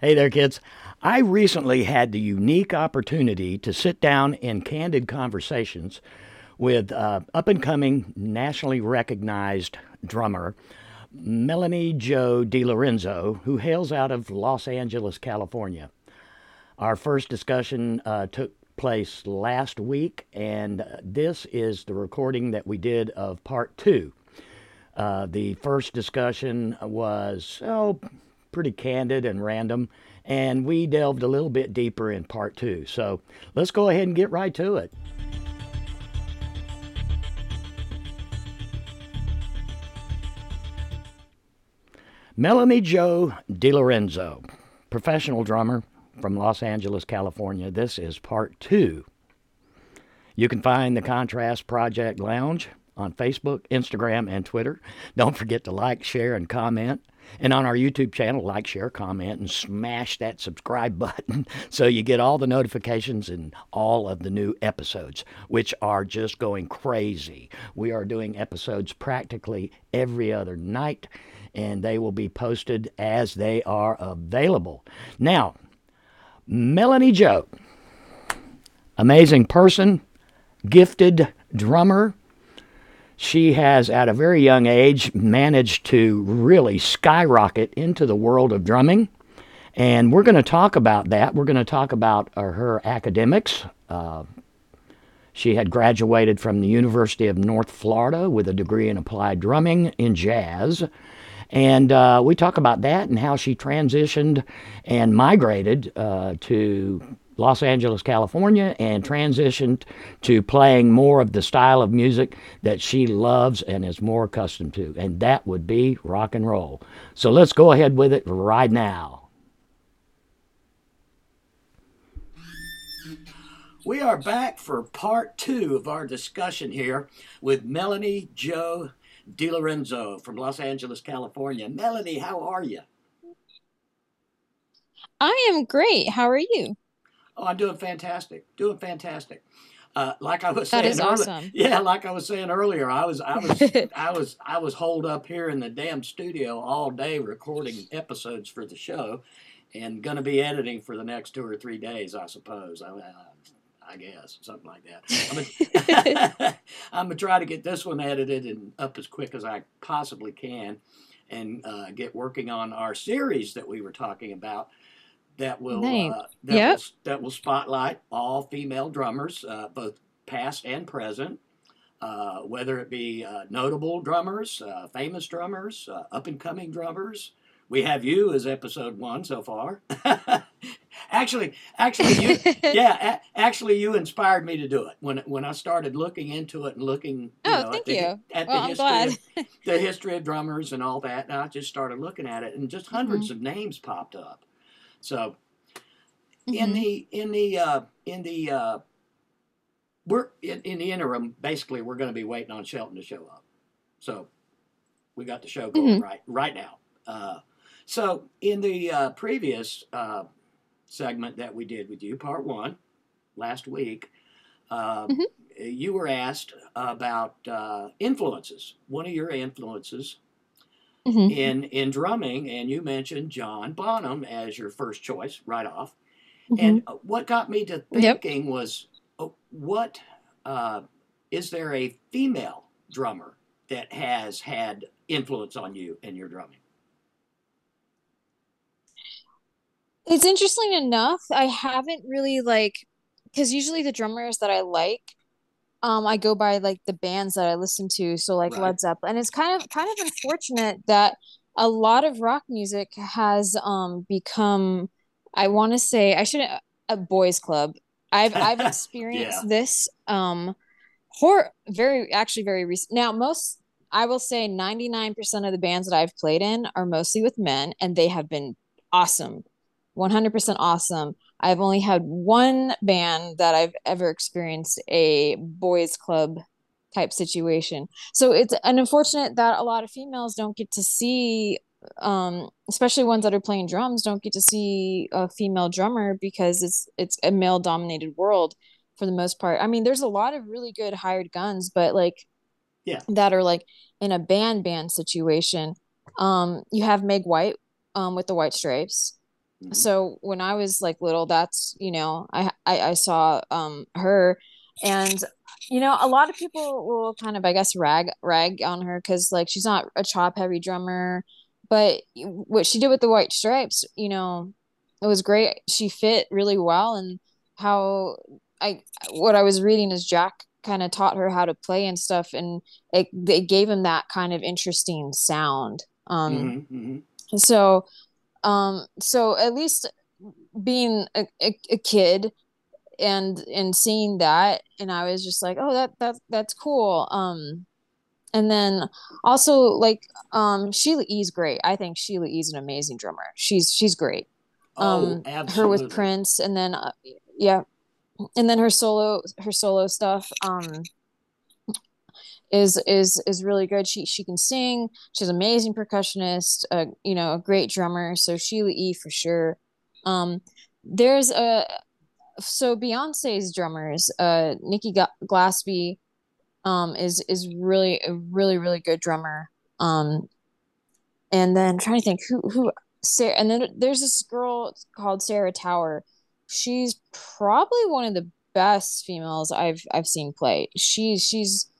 Hey there, kids. I recently had the unique opportunity to sit down in candid conversations with uh, up and coming, nationally recognized drummer Melanie Jo DiLorenzo, who hails out of Los Angeles, California. Our first discussion uh, took place last week, and this is the recording that we did of part two. Uh, the first discussion was, oh, pretty candid and random, and we delved a little bit deeper in part two. So let's go ahead and get right to it. Melanie Jo DiLorenzo, professional drummer from Los Angeles, California. This is part two. You can find the Contrast Project Lounge on Facebook, Instagram, and Twitter. Don't forget to like, share, and comment. And on our YouTube channel, like, share, comment, and smash that subscribe button so you get all the notifications and all of the new episodes, which are just going crazy. We are doing episodes practically every other night, and they will be posted as they are available. Now, Melanie Jo, amazing person, gifted drummer, she has, at a very young age, managed to really skyrocket into the world of drumming. And we're going to talk about that. We're going to talk about uh, her academics. Uh, she had graduated from the University of North Florida with a degree in applied drumming in jazz. And uh, we talk about that and how she transitioned and migrated uh, to Los Angeles, California, and transitioned to playing more of the style of music that she loves and is more accustomed to, and that would be rock and roll. So let's go ahead with it right now. We are back for part two of our discussion here with Melanie Jo DiLorenzo from Los Angeles, California. Melanie, how are you? I am great. How are you? Oh, I'm doing fantastic. Doing fantastic. Uh, like I was That saying is earlier, awesome. yeah, like I was saying earlier, I was, I was, I was, I was holed up here in the damn studio all day recording episodes for the show, and gonna be editing for the next two or three days, I suppose. I, I guess something like that. I'm gonna, I'm gonna try to get this one edited and up as quick as I possibly can, and uh, get working on our series that we were talking about that will uh, that Yep. will that will spotlight all female drummers, uh, both past and present, uh, whether it be uh, notable drummers, uh, famous drummers, uh, up and coming drummers. We have you as episode one so far. actually, actually, you yeah, a- actually, you inspired me to do it when when I started looking into it and looking. You Oh, know, at thank the, you. At Well, the I'm history glad. of the history of drummers and all that, and I just started looking at it, and just hundreds hmm of names popped up. So in hmm the in the uh, in the uh, we're in, in the interim. Basically, we're going to be waiting on Shelton to show up. So we got the show going hmm right right now. Uh, so in the uh, previous uh, segment that we did with you, part one, last week, uh, hmm you were asked about uh, influences. One of your influences hmm in in drumming, and you mentioned John Bonham as your first choice right off. hmm And uh, what got me to Yep. thinking was, oh, what uh, is there a female drummer that has had influence on you in your drumming? It's interesting enough. I haven't really like, because usually the drummers that I like, um, I go by like the bands that I listen to. So like Right. Led Zeppelin, and it's kind of kind of unfortunate that a lot of rock music has um become, I want to say, I shouldn't, a boys club. I've I've yeah. experienced this um hor very actually very recent. Now most I will say 99% of the bands that I've played in are mostly with men and they have been awesome. 100% awesome. I've only had one band that I've ever experienced a boys club type situation. So it's an unfortunate that a lot of females don't get to see um especially ones that are playing drums don't get to see a female drummer because it's it's a male dominated world for the most part. I mean, there's a lot of really good hired guns, but like Yeah. that are like in a band band situation. Um, you have Meg White um with the White Stripes. Mm-hmm. So when I was like little, that's you know I I, I saw um her, and you know a lot of people will kind of I guess rag rag on her because like she's not a chop heavy drummer, but what she did with the White Stripes, you know, it was great. She fit really well, and how I what I was reading is Jack kind of taught her how to play and stuff, and it, it gave him that kind of interesting sound. Um, mm-hmm, mm-hmm. so um so at least being a, a, a, kid and and seeing that and i was just like oh that that that's cool. Um and then also like um sheila e's great. I think sheila e's an amazing drummer. She's she's great. Um oh, her with prince and then uh, yeah. And then her solo her solo stuff um is is is really good. She she can sing. She's an amazing percussionist. Uh, you know, a great drummer. So Sheila E for sure. Um, there's a so Beyonce's drummers. Uh, Nikki Glaspie, um, is is really a really really good drummer. Um, and then I'm trying to think who who Sarah. And then there's this girl called Sarah Thawer. She's probably one of the best females I've I've seen play. She's she's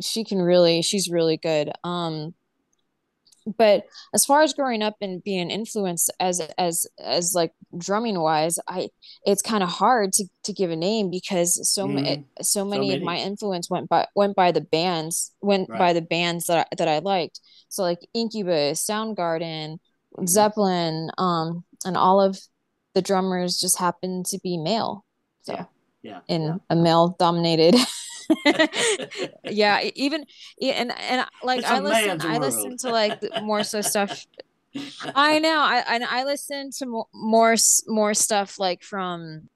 she can really she's really good um but as far as growing up and being an influence as as as like drumming wise i it's kind of hard to to give a name because so mm. many so many, so many of my influence went by went by the bands went right. by the bands that I, that I liked so like incubus soundgarden mm. zeppelin um and all of the drummers just happened to be male so yeah, yeah in yeah. a male dominated yeah, even and and like I listen, I listen to like more so stuff. I know, I and I listen to more more stuff like from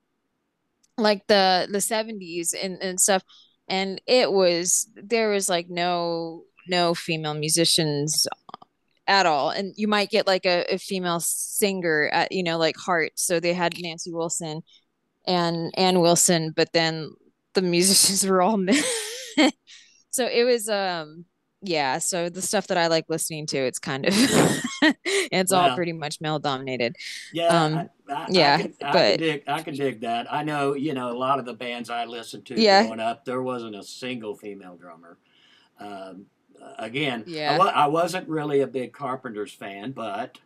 like the the seventies and and stuff, and it was there was like no no female musicians at all and you might get like a, a female singer at you know like heart so they had nancy wilson and Ann Wilson, but then the musicians were all men. so it was um yeah so the stuff that i like listening to it's kind of it's well, all pretty much male dominated. Yeah um I, I, yeah I can, but I can, dig, I can dig that. I know you know a lot of the bands i listened to yeah. growing up there wasn't a single female drummer. Um, again yeah. I, wasn't really a big carpenters fan but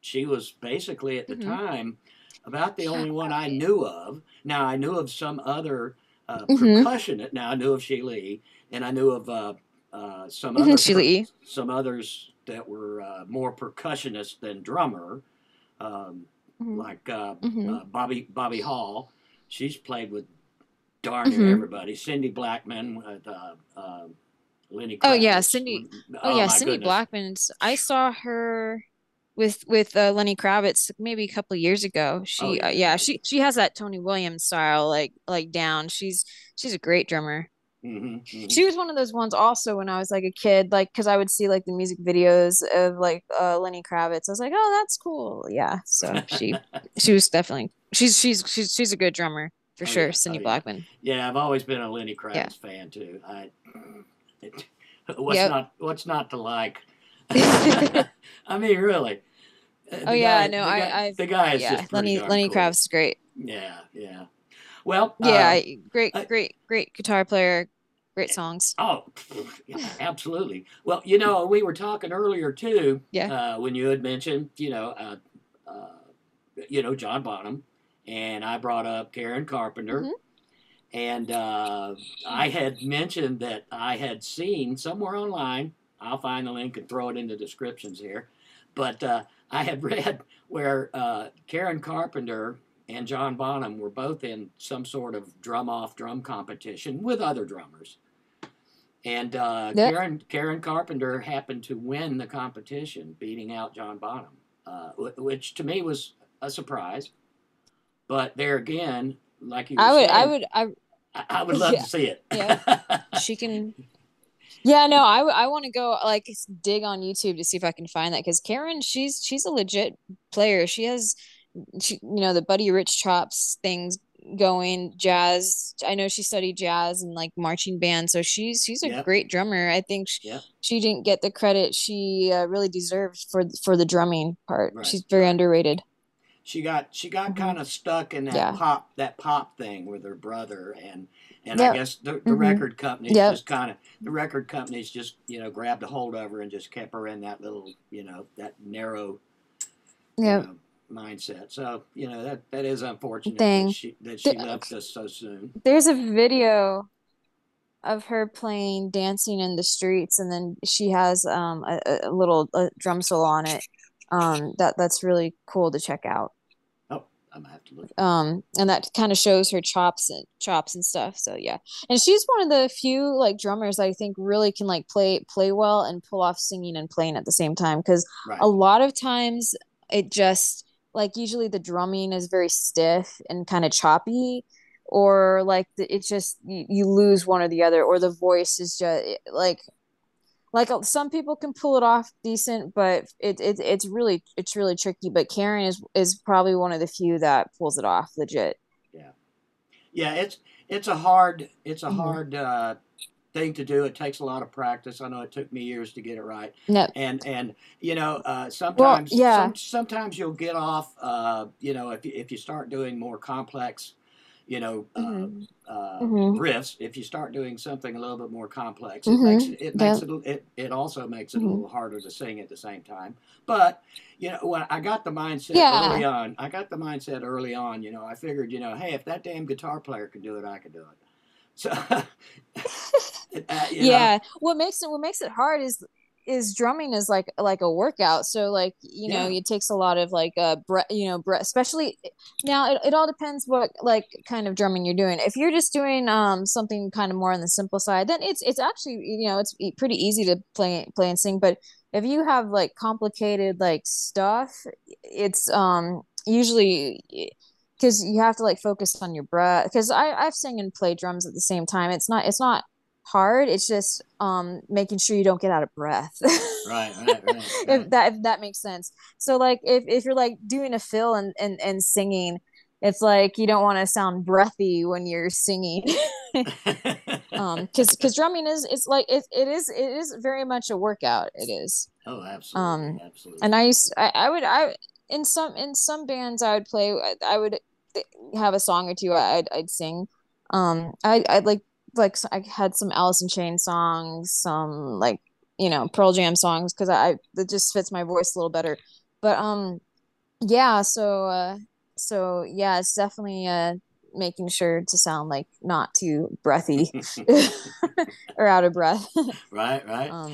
she was basically at the mm-hmm. time about the only one i knew of. Now i knew of some other uh, mm-hmm. percussionist. Now I knew of Sheila E. and I knew of uh, uh, some mm-hmm, other Sheila E. some others that were uh, more percussionist than drummer, um, mm-hmm. like uh, mm-hmm. uh, Bobby Bobbye Hall. She's played with darn near mm-hmm. everybody. Cindy Blackman with Lenny. Kravitz. Oh yeah, Cindy. Oh, oh yeah, Cindy goodness. Blackman's. I saw her with with uh, Lenny Kravitz maybe a couple years ago. She oh, yeah. Uh, yeah. she she has that Tony Williams style like like down. She's she's a great drummer. Mm-hmm, mm-hmm. She was one of those ones also when I was like a kid, like because I would see like the music videos of like uh, Lenny Kravitz. I was like, oh, that's cool. Yeah, so she she was definitely she's she's she's she's a good drummer for oh, sure. Yeah. Cindy oh, Blackman. Yeah, I've always been a Lenny Kravitz yeah. fan too. I it, what's yep. not what's not to like. I mean, really. Uh, oh yeah, no, I, guy, I, the guy is yeah, just Lenny Lenny cool. Kravitz is great. Yeah, yeah. Well, yeah, uh, great, great, great guitar player, great songs. Oh, yeah, absolutely. Well, you know, we were talking earlier too. Yeah. Uh, when you had mentioned, you know, uh, uh, you know, John Bonham, and I brought up Karen Carpenter. Mm-hmm. And uh, I had mentioned that I had seen somewhere online I'll find the link and throw it in the descriptions here. But uh, I had read where uh, Karen Carpenter and John Bonham were both in some sort of drum off drum competition with other drummers. And uh, yep. Karen Karen Carpenter happened to win the competition, beating out John Bonham, uh, which to me was a surprise. But there again, like you, I would, saying, I would, I, I would love yeah, to see it. yeah, she can yeah, no, I, I want to go like dig on YouTube to see if I can find that because Karen, she's she's a legit player. She has, she, you know, the Buddy Rich chops things going, jazz. I know she studied jazz and like marching band, so she's she's a yep. great drummer. I think she, yep. she didn't get the credit she uh, really deserved for for the drumming part. Right. She's very underrated. She got she got Mhm. kind of stuck in that Yeah. pop that pop thing with her brother and and Yep. I guess the, the Mhm. record companies Yep. just kind of the record companies just you know grabbed a hold of her and just kept her in that little you know that narrow you know, mindset. So you know that that is unfortunate Thing. that she that she The- left us so soon. There's a video of her playing dancing in the streets and then she has um a, a- a little a drum solo on it. Um that that's really cool to check out. Oh, I'm gonna have to look. um and that kind of shows her chops and chops and stuff so yeah and she's one of the few like drummers i think really can like play play well and pull off singing and playing at the same time because Right. a lot of times it just like usually the drumming is very stiff and kind of choppy or like the, it's just you, you lose one or the other or the voice is just like like uh, some people can pull it off decent but it, it it's really it's really tricky but karen is is probably one of the few that pulls it off legit Yeah, yeah. it's it's a hard it's a Mhm. hard uh, thing to do. It takes a lot of practice. I know it took me years to get it right. no and and you know uh, sometimes yeah. some, sometimes you'll get off uh, you know if you, if you start doing more complex you know uh, Mhm. uh, Mhm. riffs if you start doing something a little bit more complex it Mhm. makes it, it makes Yep. it it it also makes it a Mhm. little harder to sing at the same time but you know when I got the mindset Yeah. early on I got the mindset early on you know I figured you know hey if that damn guitar player can do it I can do it so uh, you know, yeah what makes it what makes it hard is is drumming is like like a workout. So like you know Yeah. it takes a lot of like uh breath you know breath especially now it, it all depends what like kind of drumming you're doing. If you're just doing um something kind of more on the simple side then it's it's actually you know it's pretty easy to play play and sing. But if you have like complicated like stuff it's um usually because you have to like focus on your breath. Because i i've sang and played drums at the same time. It's not it's not hard. It's just um making sure you don't get out of breath. Right right right, if that if that makes sense. So like if, if you're like doing a fill and and, and singing it's like you don't want to sound breathy when you're singing. Um because because drumming is it's like it, it is it is very much a workout it is. Oh absolutely um, absolutely. and I used I, I would I in some in some bands I would play I, I would have a song or two I'd I'd sing. Um I I'd like like I had some Alice in Chains songs some like you know Pearl Jam songs because I it just fits my voice a little better. But um yeah so uh so yeah it's definitely uh making sure to sound like not too breathy or out of breath. Right right. Um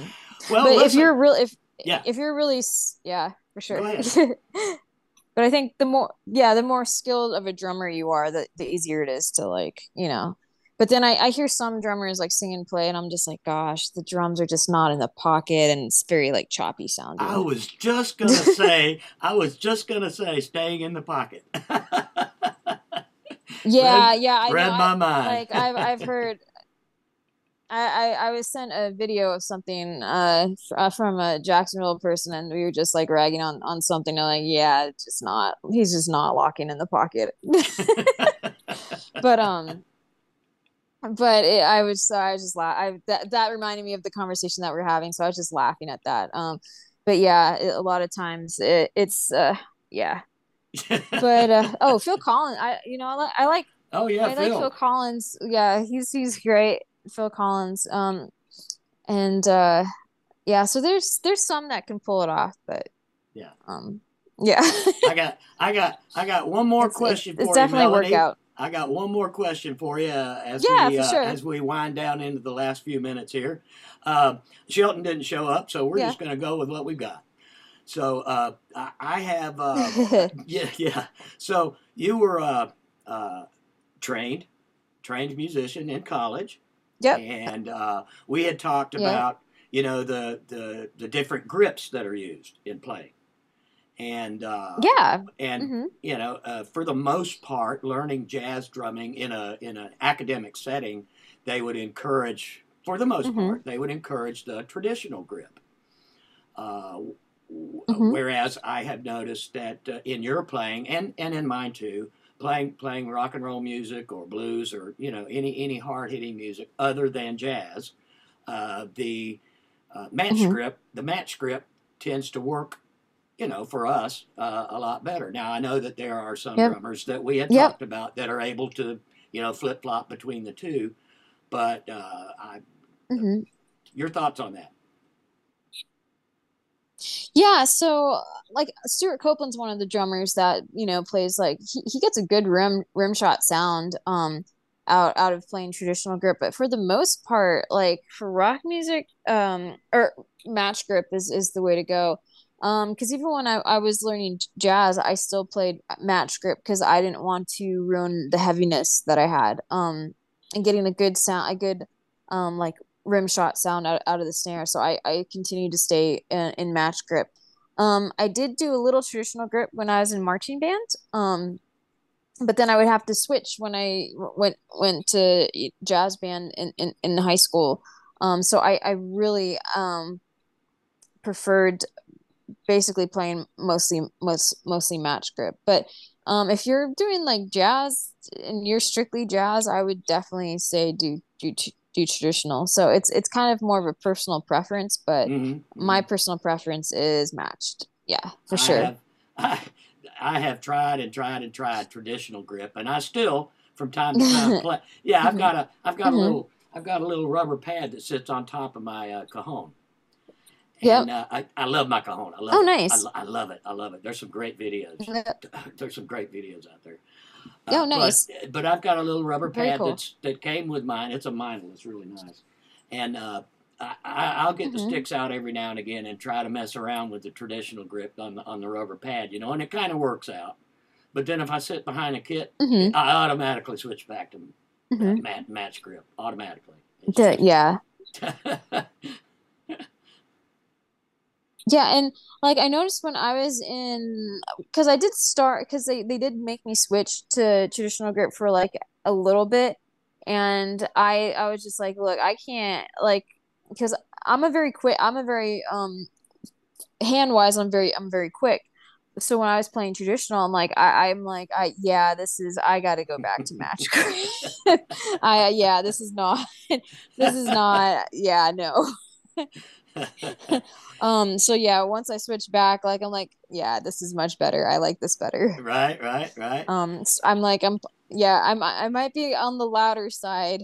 well but if you're real if Yeah. if you're really yeah for sure. But i think the more yeah the more skilled of a drummer you are the, the easier it is to like you know but then I, I hear some drummers like sing and play and i'm just like gosh the drums are just not in the pocket and it's very like choppy sounding I was just gonna say, I was just gonna say, staying in the pocket. yeah yeah i Read know my I- mind. like I've I've heard. I, I I was sent a video of something uh, uh from a Jacksonville person, and we were just like ragging on on something. And like, yeah, it's just not. He's just not locking in the pocket. but um, but it, I was so I was just laugh. I that that reminded me of the conversation that we're having, so I was just laughing at that. Um, but yeah, it, a lot of times it, it's uh yeah. But uh, oh, Phil Collins, I you know I like I like oh yeah, I like Phil. Phil Collins. Yeah, he's he's great. Phil Collins. Um, and uh, yeah. So there's there's some that can pull it off, but Yeah. um, yeah. I got, I got, I got one more It's- question it's, for it's you, definitely Melanie. workout. I got one more question for you uh, as Yeah, we uh, sure. as we wind down into the last few minutes here. Uh, Shelton didn't show up, so we're Yeah. just going to go with what we've got. So uh, I, I have, uh, yeah, yeah. So you were uh, uh, trained, trained musician in college, yep. and uh, we had talked Yeah. about you know the, the the different grips that are used in playing, and uh, Yeah. and hmm you know, uh, for the most part, learning jazz drumming in a in an academic setting, they would encourage, for the most Mhm. part, they would encourage the traditional grip. Uh, Mhm. Whereas I have noticed that uh, in your playing and and in mine too, playing playing rock and roll music or blues or you know any any hard hitting music other than jazz, uh, the uh, match Mhm. script the match grip tends to work you know, for us, uh, a lot better. Now I know that there are some Yep. drummers that we had Yep. talked about that are able to, you know, flip flop between the two. But uh, I, hmm your thoughts on that? Yeah, so like Stewart Copeland's one of the drummers that, you know, plays like he, he gets a good rim rim shot sound um out out of playing traditional grip, but for the most part, like for rock music, um or match grip is is the way to go. Um, because even when I, I was learning jazz, I still played match grip because I didn't want to ruin the heaviness that I had. Um, and getting a good sound, a good um like rim shot sound out, out of the snare. So I, I continued to stay in, in match grip. Um, I did do a little traditional grip when I was in marching band. Um, but then I would have to switch when I went went to jazz band in, in, in high school. Um, so I, I really um, preferred basically playing mostly most mostly match grip. But um, if you're doing like jazz and you're strictly jazz, I would definitely say do do do traditional. So it's it's kind of more of a personal preference, but Mhm, my mhm. personal preference is matched. Yeah, for I sure. have, I, I have tried and tried and tried traditional grip, and I still, from time to time, play. Yeah, I've Mhm. got a, I've got a Mhm. little, I've got a little rubber pad that sits on top of my uh, cajon. Yep. And uh, I, I love my cajon. I love Oh, it. I, nice. lo- I love it. I love it. There's some great videos. There's some great videos out there. Oh, Uh, nice. But, but I've got a little rubber pad cool. that's that came with mine. It's a Meinl. It's really nice. And uh, I, I, I'll get the Mhm. sticks out every now and again and try to mess around with the traditional grip on the on the rubber pad, you know, and it kind of works out. But then if I sit behind a kit, hmm I automatically switch back to hmm uh, mat, match grip automatically. The, yeah. Yeah, and like I noticed when I was in, because I did start, because they they did make me switch to traditional grip for like a little bit, and I I was just like, look, I can't like, because I'm a very quick, I'm a very um hand wise, I'm very I'm very quick. So when I was playing traditional, I'm like, I I'm like, I yeah, this is I got to go back to match grip. I yeah, this is not, this is not, yeah, no. Um, so yeah, once I switched back, like I'm like, yeah, this is much better. I like this better. right, right, right. Um, I'm like, I'm yeah, I'm I might be on the louder side,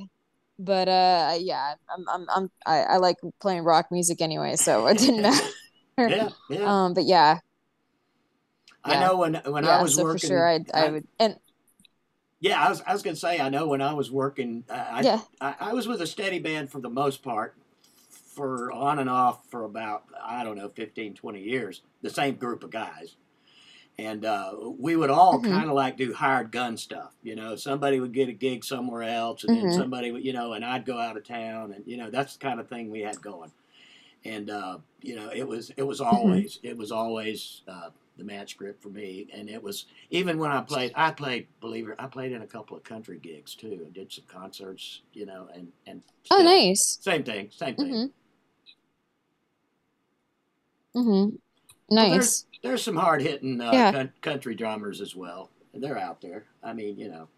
but uh, yeah, I'm I'm, I'm I, I like playing rock music anyway, so it didn't matter. yeah, yeah. Um, but yeah, I yeah. know when when I was so working. for sure, I I would and Yeah, I was, I was going to say, I know when I was working, uh, I, yeah, I, I was with a steady band for the most part, for on and off for about, I don't know, 15, 20 years, the same group of guys. And uh, we would all Mhm. kind of like do hired gun stuff. You know, somebody would get a gig somewhere else, and then Mhm. somebody would, you know, and I'd go out of town, and you know, that's the kind of thing we had going. And uh, you know, it was it was Mm-hmm. always it was always uh, the match grip for me, and it was even when I played, I played, believe it, I played in a couple of country gigs too, and did some concerts, you know, and and oh nice, same thing, same thing. mm-hmm, mm-hmm, Well, nice, There's some hard hitting uh, Yeah. coun- country drummers as well. They're out there. I mean, you know,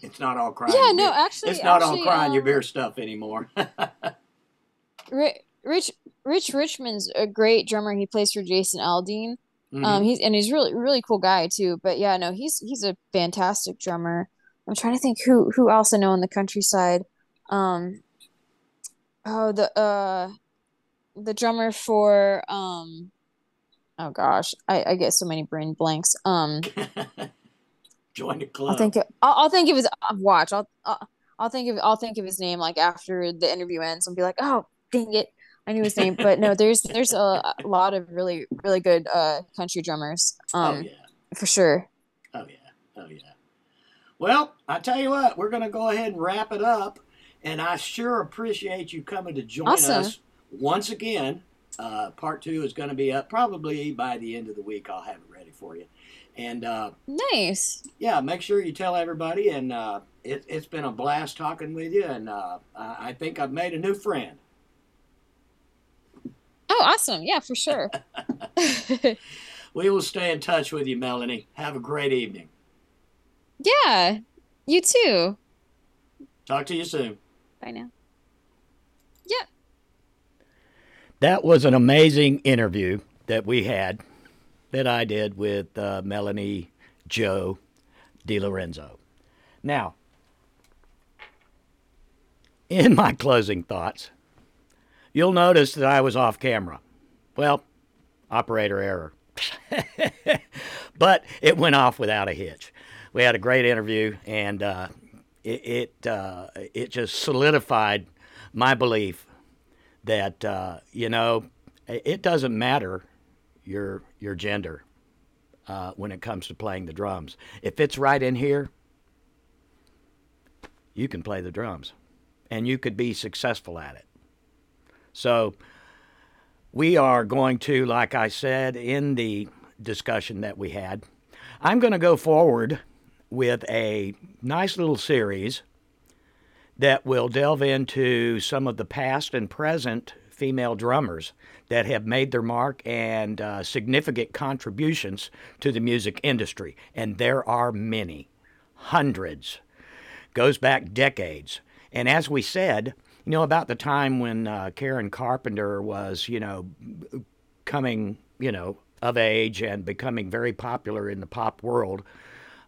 it's not all crying. yeah, no, actually, it's not actually, all crying your um, beer stuff anymore. Rich Rich Redmond's a great drummer. He plays for Jason Aldean. Um, Mhm. he's and he's really really cool guy too. But yeah, no, he's he's a fantastic drummer. I'm trying to think who who else I know in the countryside. Um, oh the uh the drummer for um oh gosh, I I get so many brain blanks. Um, Join the club. I'll think I'll, I'll think of his uh, watch. I'll, I'll I'll think of I'll think of his name like after the interview ends and be like, oh dang it, I knew his name. But no, there's there's a, lot of really really good uh country drummers. oh Um, yeah. for sure. Oh yeah, oh yeah. Well, I tell you what, we're gonna go ahead and wrap it up, and I sure appreciate you coming to join Awesome. us once again. Uh, part two is going to be up probably by the end of the week. I'll have it ready for you, and uh, Nice. yeah, make sure you tell everybody. And uh, it, it's been a blast talking with you, and uh, I I think I've made a new friend. Oh, awesome. Yeah, for sure. We will stay in touch with you, Melanie. Have a great evening. yeah. You too. Talk to you soon. Bye now. That was an amazing interview that we had. that I did with uh, Melanie Jo DiLorenzo. Now, in my closing thoughts, you'll notice that I was off camera. Well, operator error. but it went off without a hitch. We had a great interview, and uh, it it, uh, it just solidified my belief that uh, you know it doesn't matter your your gender uh, when it comes to playing the drums. If it's right in here, you can play the drums, and you could be successful at it. So we are going to, like I said in the discussion that we had, I'm going to go forward with a nice little series that will delve into some of the past and present female drummers that have made their mark and uh, significant contributions to the music industry. And there are many, hundreds, goes back decades. And as we said, you know, about the time when uh, Karen Carpenter was, you know, coming, you know, of age and becoming very popular in the pop world.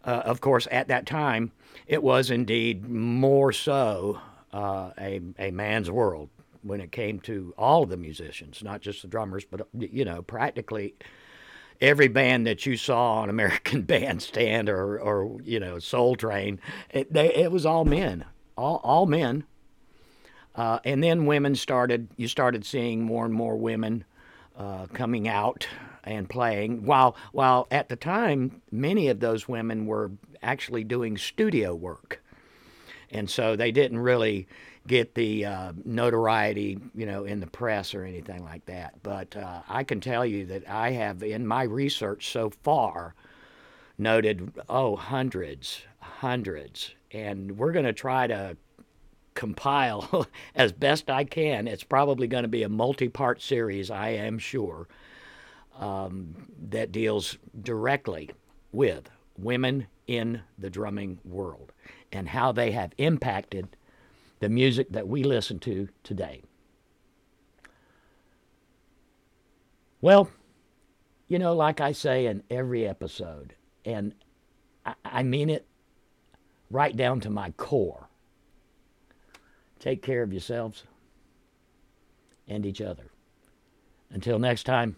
Uh, of course, at that time, it was indeed more so uh, a, a man's world when it came to all the musicians, not just the drummers, but, you know, practically every band that you saw on American Bandstand or, or you know, Soul Train, it, they, it was all men, all, all men. Uh, and then women started, you started seeing more and more women uh, coming out and playing. While, while at the time, many of those women were actually doing studio work. And so they didn't really get the uh, notoriety, you know, in the press or anything like that. But uh, I can tell you that I have, in my research so far, noted, oh, hundreds, hundreds. And we're going to try to compile as best I can. It's probably going to be a multi part series, I am sure, um, that deals directly with women in the drumming world and how they have impacted the music that we listen to today. Well, you know, like I say in every episode, and I, I mean it right down to my core Take care of yourselves and each other. Until next time,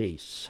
peace.